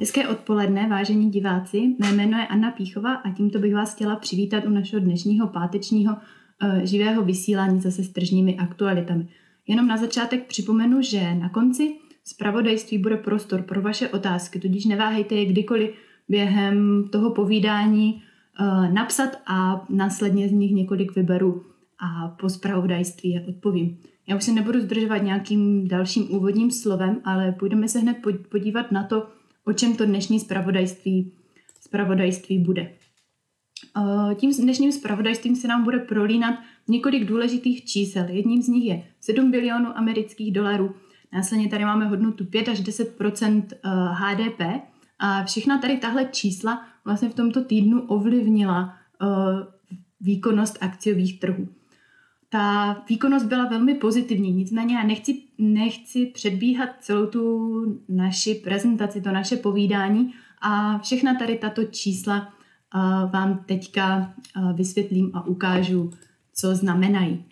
Hezké odpoledne, vážení diváci. Mé jméno je Anna Píchova a tímto bych vás chtěla přivítat u našeho dnešního pátečního uh, živého vysílání zase s tržními aktualitami. Jenom na začátek připomenu, že na konci zpravodajství bude prostor pro vaše otázky, tudíž neváhejte je kdykoliv během toho povídání uh, napsat a následně z nich několik vyberu a po zpravodajství je odpovím. Já už se nebudu zdržovat nějakým dalším úvodním slovem, ale půjdeme se hned podívat na to, o čem to dnešní zpravodajství, zpravodajství bude. Tím dnešním zpravodajstvím se nám bude prolínat několik důležitých čísel. Jedním z nich je 7 bilionů amerických dolarů. Následně tady máme hodnotu 5 až 10% HDP. A všechna tady tahle čísla vlastně v tomto týdnu ovlivnila výkonnost akciových trhů. Ta výkonnost byla velmi pozitivní, nicméně já nechci, nechci předbíhat celou tu naši prezentaci, to naše povídání a všechna tady tato čísla vám teďka vysvětlím a ukážu, co znamenají.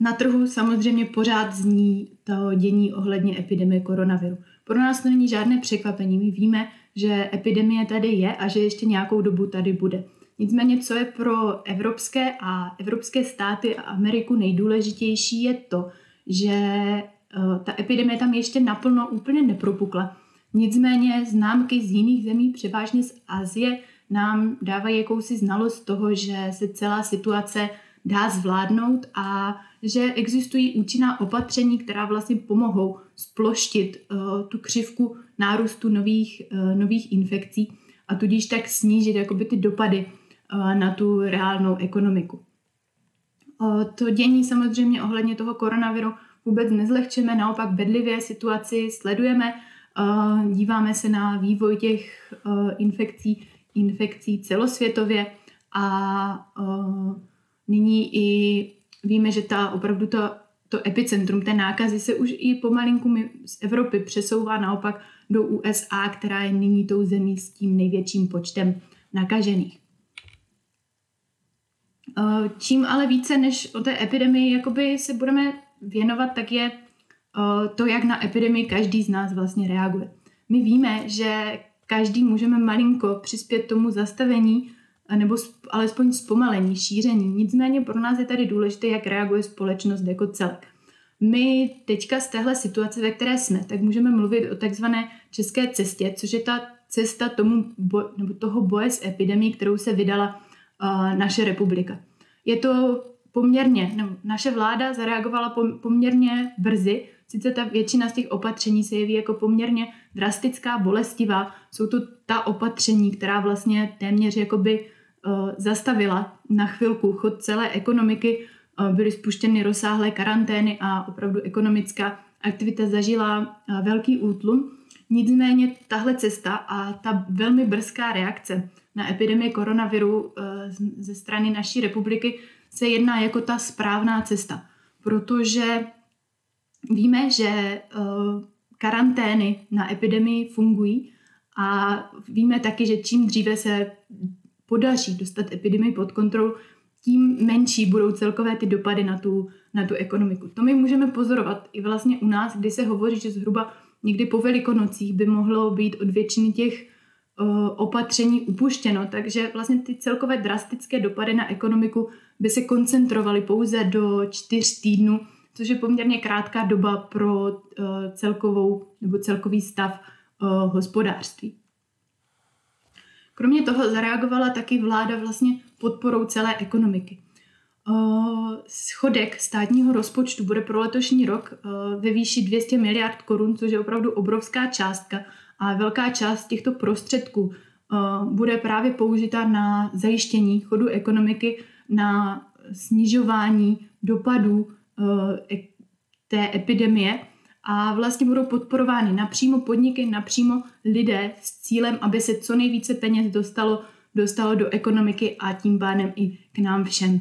Na trhu samozřejmě pořád zní to dění ohledně epidemie koronaviru. Pro nás to není žádné překvapení. My víme, že epidemie tady je a že ještě nějakou dobu tady bude. Nicméně, co je pro evropské a evropské státy a Ameriku nejdůležitější, je to, že eh, ta epidemie tam ještě naplno úplně nepropukla. Nicméně známky z jiných zemí, převážně z Asie, nám dávají jakousi znalost toho, že se celá situace dá zvládnout a že existují účinná opatření, která vlastně pomohou sploštit uh, tu křivku nárůstu nových, uh, nových infekcí a tudíž tak snížit jakoby ty dopady na tu reálnou ekonomiku. To dění samozřejmě ohledně toho koronaviru vůbec nezlehčeme, naopak bedlivě situaci sledujeme, díváme se na vývoj těch infekcí, infekcí celosvětově a nyní i víme, že ta opravdu to, to epicentrum té nákazy se už i pomalinku z Evropy přesouvá naopak do USA, která je nyní tou zemí s tím největším počtem nakažených. Eh, čím ale více než o té epidemii jakoby se budeme věnovat, tak je eh, to, jak na epidemii každý z nás vlastně reaguje. My víme, že každý můžeme malinko přispět tomu zastavení nebo alespoň zpomalení, šíření. Nicméně pro nás je tady důležité, jak reaguje společnost jako celek. My teďka z téhle situace, ve které jsme, tak můžeme mluvit o takzvané české cestě, což je ta cesta tomu bo, nebo toho boje s epidemí, kterou se vydala naše republika. Je to poměrně, no, naše vláda zareagovala poměrně brzy, sice ta většina z těch opatření se jeví jako poměrně drastická, bolestivá, jsou to ta opatření, která vlastně téměř jakoby uh, zastavila na chvilku chod celé ekonomiky, uh, byly spuštěny rozsáhlé karantény a opravdu ekonomická aktivita zažila uh, velký útlum. Nicméně tahle cesta a ta velmi brzká reakce na epidemii koronaviru eh, ze strany naší republiky se jedná jako ta správná cesta, protože víme, že eh, karantény na epidemii fungují a víme taky, že čím dříve se podaří dostat epidemii pod kontrolu, tím menší budou celkové ty dopady na tu, na tu ekonomiku. To my můžeme pozorovat i vlastně u nás, kdy se hovoří, že zhruba někdy po velikonocích by mohlo být od většiny těch opatření upuštěno, takže vlastně ty celkové drastické dopady na ekonomiku by se koncentrovaly pouze do čtyř týdnů, což je poměrně krátká doba pro celkovou nebo celkový stav hospodářství. Kromě toho zareagovala taky vláda vlastně podporou celé ekonomiky. Schodek státního rozpočtu bude pro letošní rok ve výši 200 miliard korun, což je opravdu obrovská částka a velká část těchto prostředků uh, bude právě použita na zajištění chodu ekonomiky, na snižování dopadů uh, té epidemie a vlastně budou podporovány napřímo podniky, napřímo lidé s cílem, aby se co nejvíce peněz dostalo, dostalo do ekonomiky a tím pádem i k nám všem.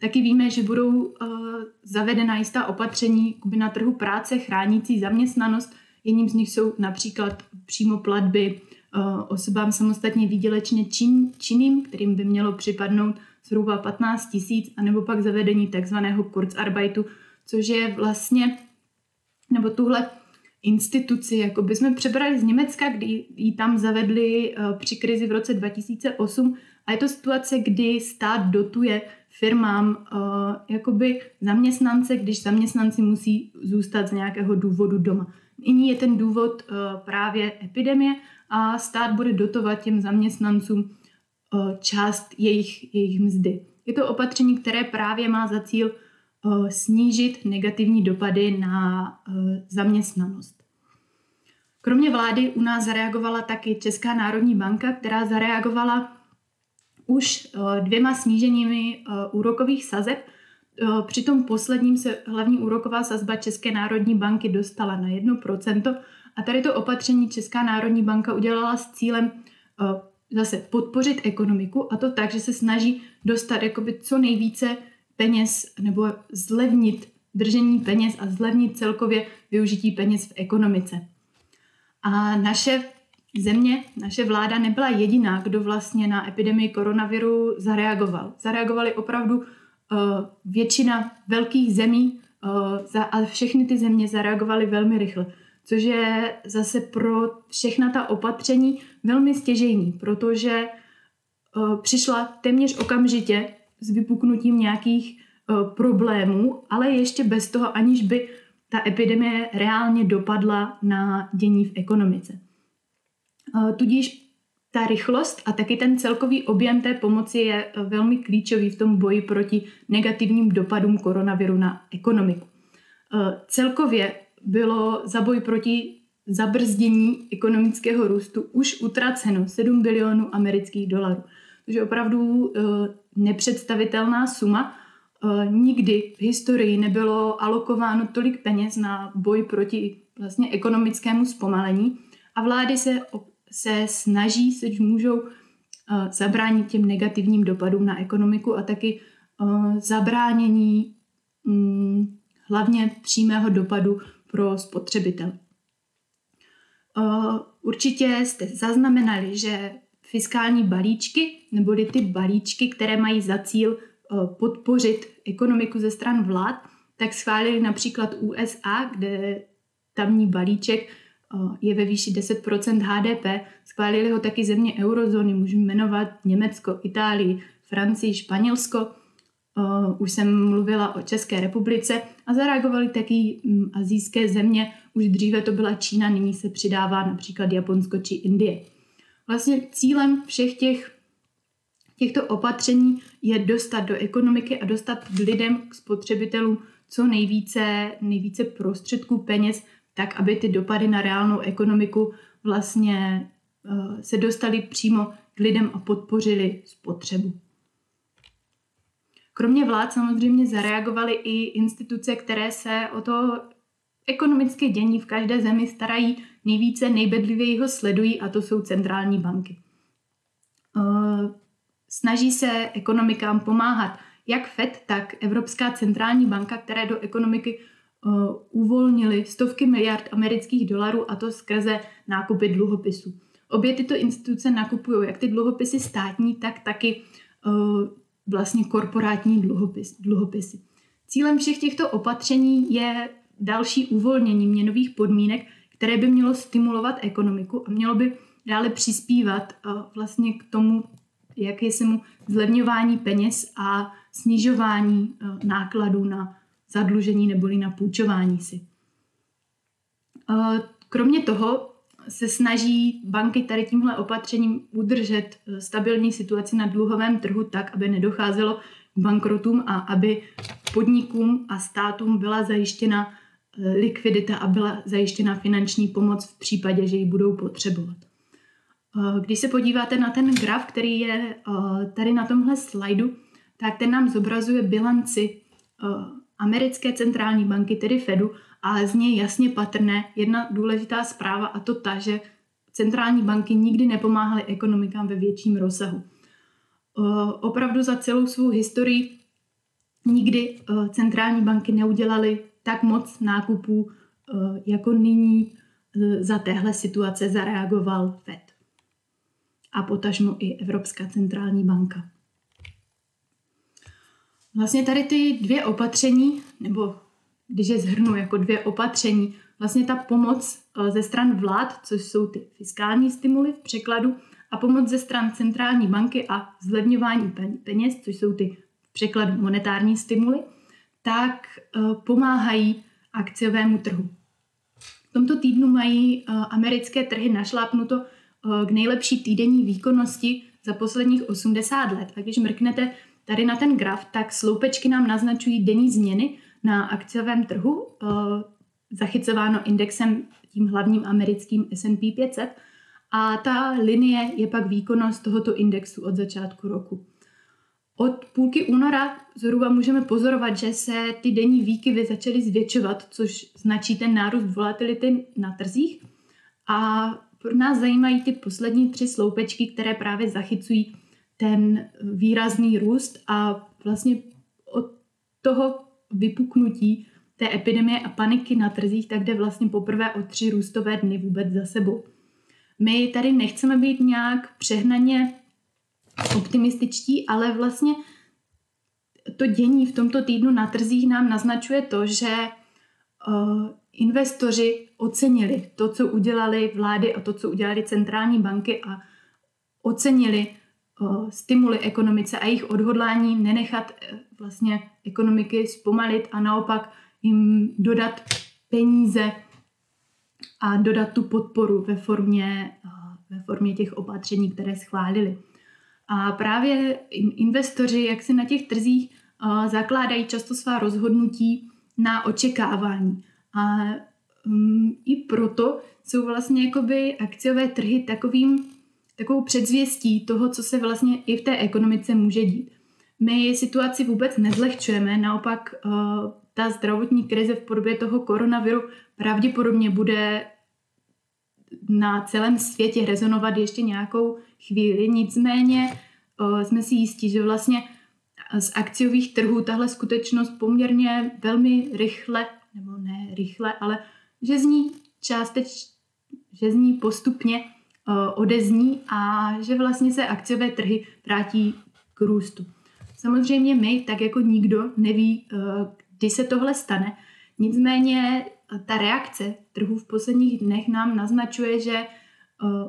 Taky víme, že budou uh, zavedena jistá opatření na trhu práce chránící zaměstnanost, Jedním z nich jsou například přímo platby uh, osobám samostatně výdělečně čin, činným, kterým by mělo připadnout zhruba 15 tisíc, anebo pak zavedení takzvaného Kurzarbeitu, což je vlastně, nebo tuhle instituci, jako by jsme přebrali z Německa, kdy ji tam zavedli uh, při krizi v roce 2008 a je to situace, kdy stát dotuje firmám uh, jakoby zaměstnance, když zaměstnanci musí zůstat z nějakého důvodu doma. Nyní je ten důvod uh, právě epidemie a stát bude dotovat těm zaměstnancům uh, část jejich, jejich mzdy. Je to opatření, které právě má za cíl uh, snížit negativní dopady na zaměstnanost. Kromě vlády u nás zareagovala taky Česká národní banka, která zareagovala už eh, dvěma sníženími eh, úrokových sazeb. Eh, při tom posledním se hlavní úroková sazba České národní banky dostala na 1%. A tady to opatření Česká národní banka udělala s cílem zase podpořit ekonomiku a to tak, že se snaží dostat jakoby co nejvíce peněz nebo zlevnit držení peněz a zlevnit celkově využití peněz v ekonomice. A naše země, naše vláda nebyla jediná, kdo vlastně na epidemii koronaviru zareagoval. Zareagovali opravdu většina velkých zemí za, a všechny ty země zareagovaly velmi rychle, což je zase pro všechna ta opatření velmi stěžejní, protože uh, přišla téměř okamžitě s vypuknutím nějakých problémů, ale ještě bez toho, aniž by ta epidemie reálně dopadla na dění v ekonomice. Eh, tudíž ta rychlost a taky ten celkový objem té pomoci je eh, velmi klíčový v tom boji proti negativním dopadům koronaviru na ekonomiku. Eh, celkově bylo za boj proti zabrzdění ekonomického růstu už utraceno 7 bilionů amerických dolarů. Takže opravdu nepředstavitelná suma. Nikdy v historii nebylo alokováno tolik peněz na boj proti vlastně ekonomickému zpomalení a vlády se se snaží, se můžou uh, zabránit těm negativním dopadům na ekonomiku a taky uh, zabránění um, hlavně přímého dopadu pro spotřebitel. Uh, určitě jste zaznamenali, že fiskální balíčky, neboli ty balíčky, které mají za cíl podpořit ekonomiku ze stran vlád, tak schválili například USA, kde tamní balíček je ve výši 10% HDP. Schválili ho taky země eurozóny, můžu jmenovat Německo, Itálii, Francii, Španělsko. Už jsem mluvila o České republice a zareagovali taky mm, azijské země. Už dříve to byla Čína, nyní se přidává například Japonsko či Indie. Vlastně cílem všech těch těchto opatření je dostat do ekonomiky a dostat k lidem, k spotřebitelům co nejvíce, nejvíce prostředků, peněz tak aby ty dopady na reálnou ekonomiku vlastně uh, se dostaly přímo k lidem a podpořili spotřebu. Kromě vlád samozřejmě zareagovaly i instituce, které se o to ekonomické dění v každé zemi starají nejvíce, nejbedlivěji ho sledují a to jsou centrální banky. Uh, snaží se ekonomikám pomáhat jak FED, tak Evropská centrální banka, které do ekonomiky uvolnili stovky miliard amerických dolarů a to skrze nákupy dluhopisů. Obě tyto instituce nakupují jak ty dluhopisy státní, tak taky uh, vlastně korporátní dluhopis, dluhopisy. Cílem všech těchto opatření je další uvolnění měnových podmínek, které by mělo stimulovat ekonomiku a mělo by dále přispívat uh, vlastně k tomu, jak je se mu zlevňování peněz a snižování nákladů na zadlužení neboli na půjčování si. Eh, kromě toho se snaží banky tady tímhle opatřením udržet eh, stabilní situaci na dluhovém trhu tak, aby nedocházelo k bankrotům a aby podnikům a státům byla zajištěna eh, likvidita a byla zajištěna finanční pomoc v případě, že ji budou potřebovat. Když se podíváte na ten graf, který je tady na tomhle slajdu, tak ten nám zobrazuje bilanci americké centrální banky, tedy Fedu, a z něj jasně patrné jedna důležitá zpráva a to ta, že centrální banky nikdy nepomáhaly ekonomikám ve větším rozsahu. Opravdu za celou svou historii nikdy centrální banky neudělaly tak moc nákupů, jako nyní za téhle situace zareagoval Fed. A potažmo i Evropská centrální banka. Vlastně tady ty dvě opatření, nebo když je zhrnu jako dvě opatření, vlastně ta pomoc eh, ze stran vlád, což jsou ty fiskální stimuly v překladu, a pomoc ze stran centrální banky a zlevňování peněz, což jsou ty v překladu monetární stimuly, tak eh, pomáhají akciovému trhu. V tomto týdnu mají americké trhy našlápnuto k nejlepší týdenní výkonnosti za posledních 80 let. A když mrknete tady na ten graf, tak sloupečky nám naznačují denní změny na akciovém trhu, eh, zachycováno indexem tím hlavním americkým S&P 500 a ta linie je pak výkonnost tohoto indexu od začátku roku. Od půlky února zhruba můžeme pozorovat, že se ty denní výkyvy začaly zvětšovat, což značí ten nárůst volatility na trzích. A pro nás zajímají ty poslední tři sloupečky, které právě zachycují ten výrazný růst a vlastně od toho vypuknutí té epidemie a paniky na trzích, tak jde vlastně poprvé o tři růstové dny vůbec za sebou. My tady nechceme být nějak přehnaně optimističtí, ale vlastně to dění v tomto týdnu na trzích nám naznačuje to, že uh, investoři ocenili to, co udělali vlády a to, co udělali centrální banky a ocenili stimuly ekonomice a jejich odhodlání nenechat uh, vlastně ekonomiky zpomalit a naopak jim dodat peníze a dodat tu podporu ve formě, uh, ve formě těch opatření, které schválili. A právě investoři, jak se na těch trzích zakládají často svá rozhodnutí na očekávání. A um, i proto jsou vlastně jakoby akciové trhy takovým, takovou předzvěstí toho, co se vlastně i v té ekonomice může dít. My situaci vůbec nezlehčujeme, naopak uh, ta zdravotní krize v podobě toho koronaviru pravděpodobně bude na celém světě rezonovat ještě nějakou chvíli. Nicméně uh, jsme si jistí, že vlastně z akciových trhů tahle skutečnost poměrně velmi rychle nebo ne rychle, ale že z ní částeč, že z ní postupně odezní a že vlastně se akciové trhy vrátí k růstu. Samozřejmě my, tak jako nikdo, neví, uh, kdy se tohle stane. Nicméně uh, ta reakce trhu v posledních dnech nám naznačuje, že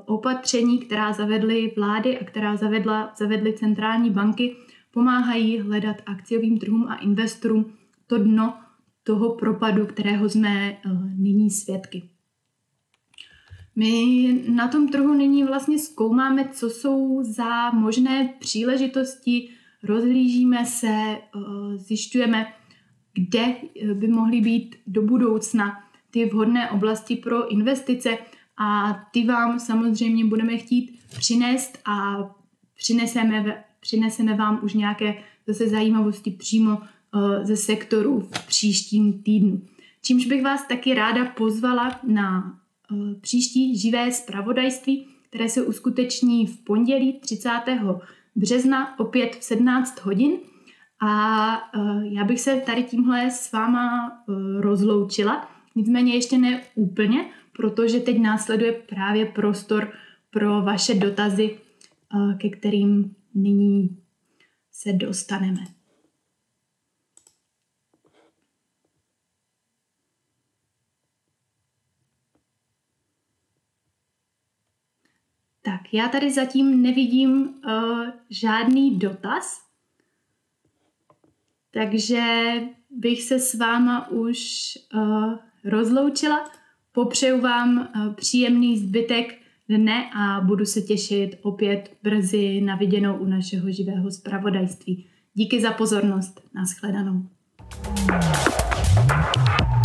opatření, která zavedly vlády a která zavedla, zavedly centrální banky, pomáhají hledat akciovým trhům a investorům to dno, toho propadu, kterého jsme eh, nyní svědky. My na tom trhu nyní vlastně zkoumáme, co jsou za možné příležitosti, rozhlížíme se, eh, zjišťujeme, kde eh, by mohly být do budoucna ty vhodné oblasti pro investice a ty vám samozřejmě budeme chtít přinést a přineseme, přineseme vám už nějaké zase zajímavosti přímo Eh, ze sektoru v příštím týdnu. Čímž bych vás taky ráda pozvala na příští živé zpravodajství, které se uskuteční v pondělí 30. března opět v 17 hodin. A eh, já bych se tady tímhle s váma rozloučila, nicméně ještě ne úplně, protože teď následuje právě prostor pro vaše dotazy, ke kterým nyní se dostaneme. Tak, já tady zatím nevidím uh, žádný dotaz, takže bych se s váma už uh, rozloučila. Popřeju vám uh, příjemný zbytek dne a budu se těšit opět brzy na viděnou u našeho živého zpravodajství. Díky za pozornost. Naschledanou. thank you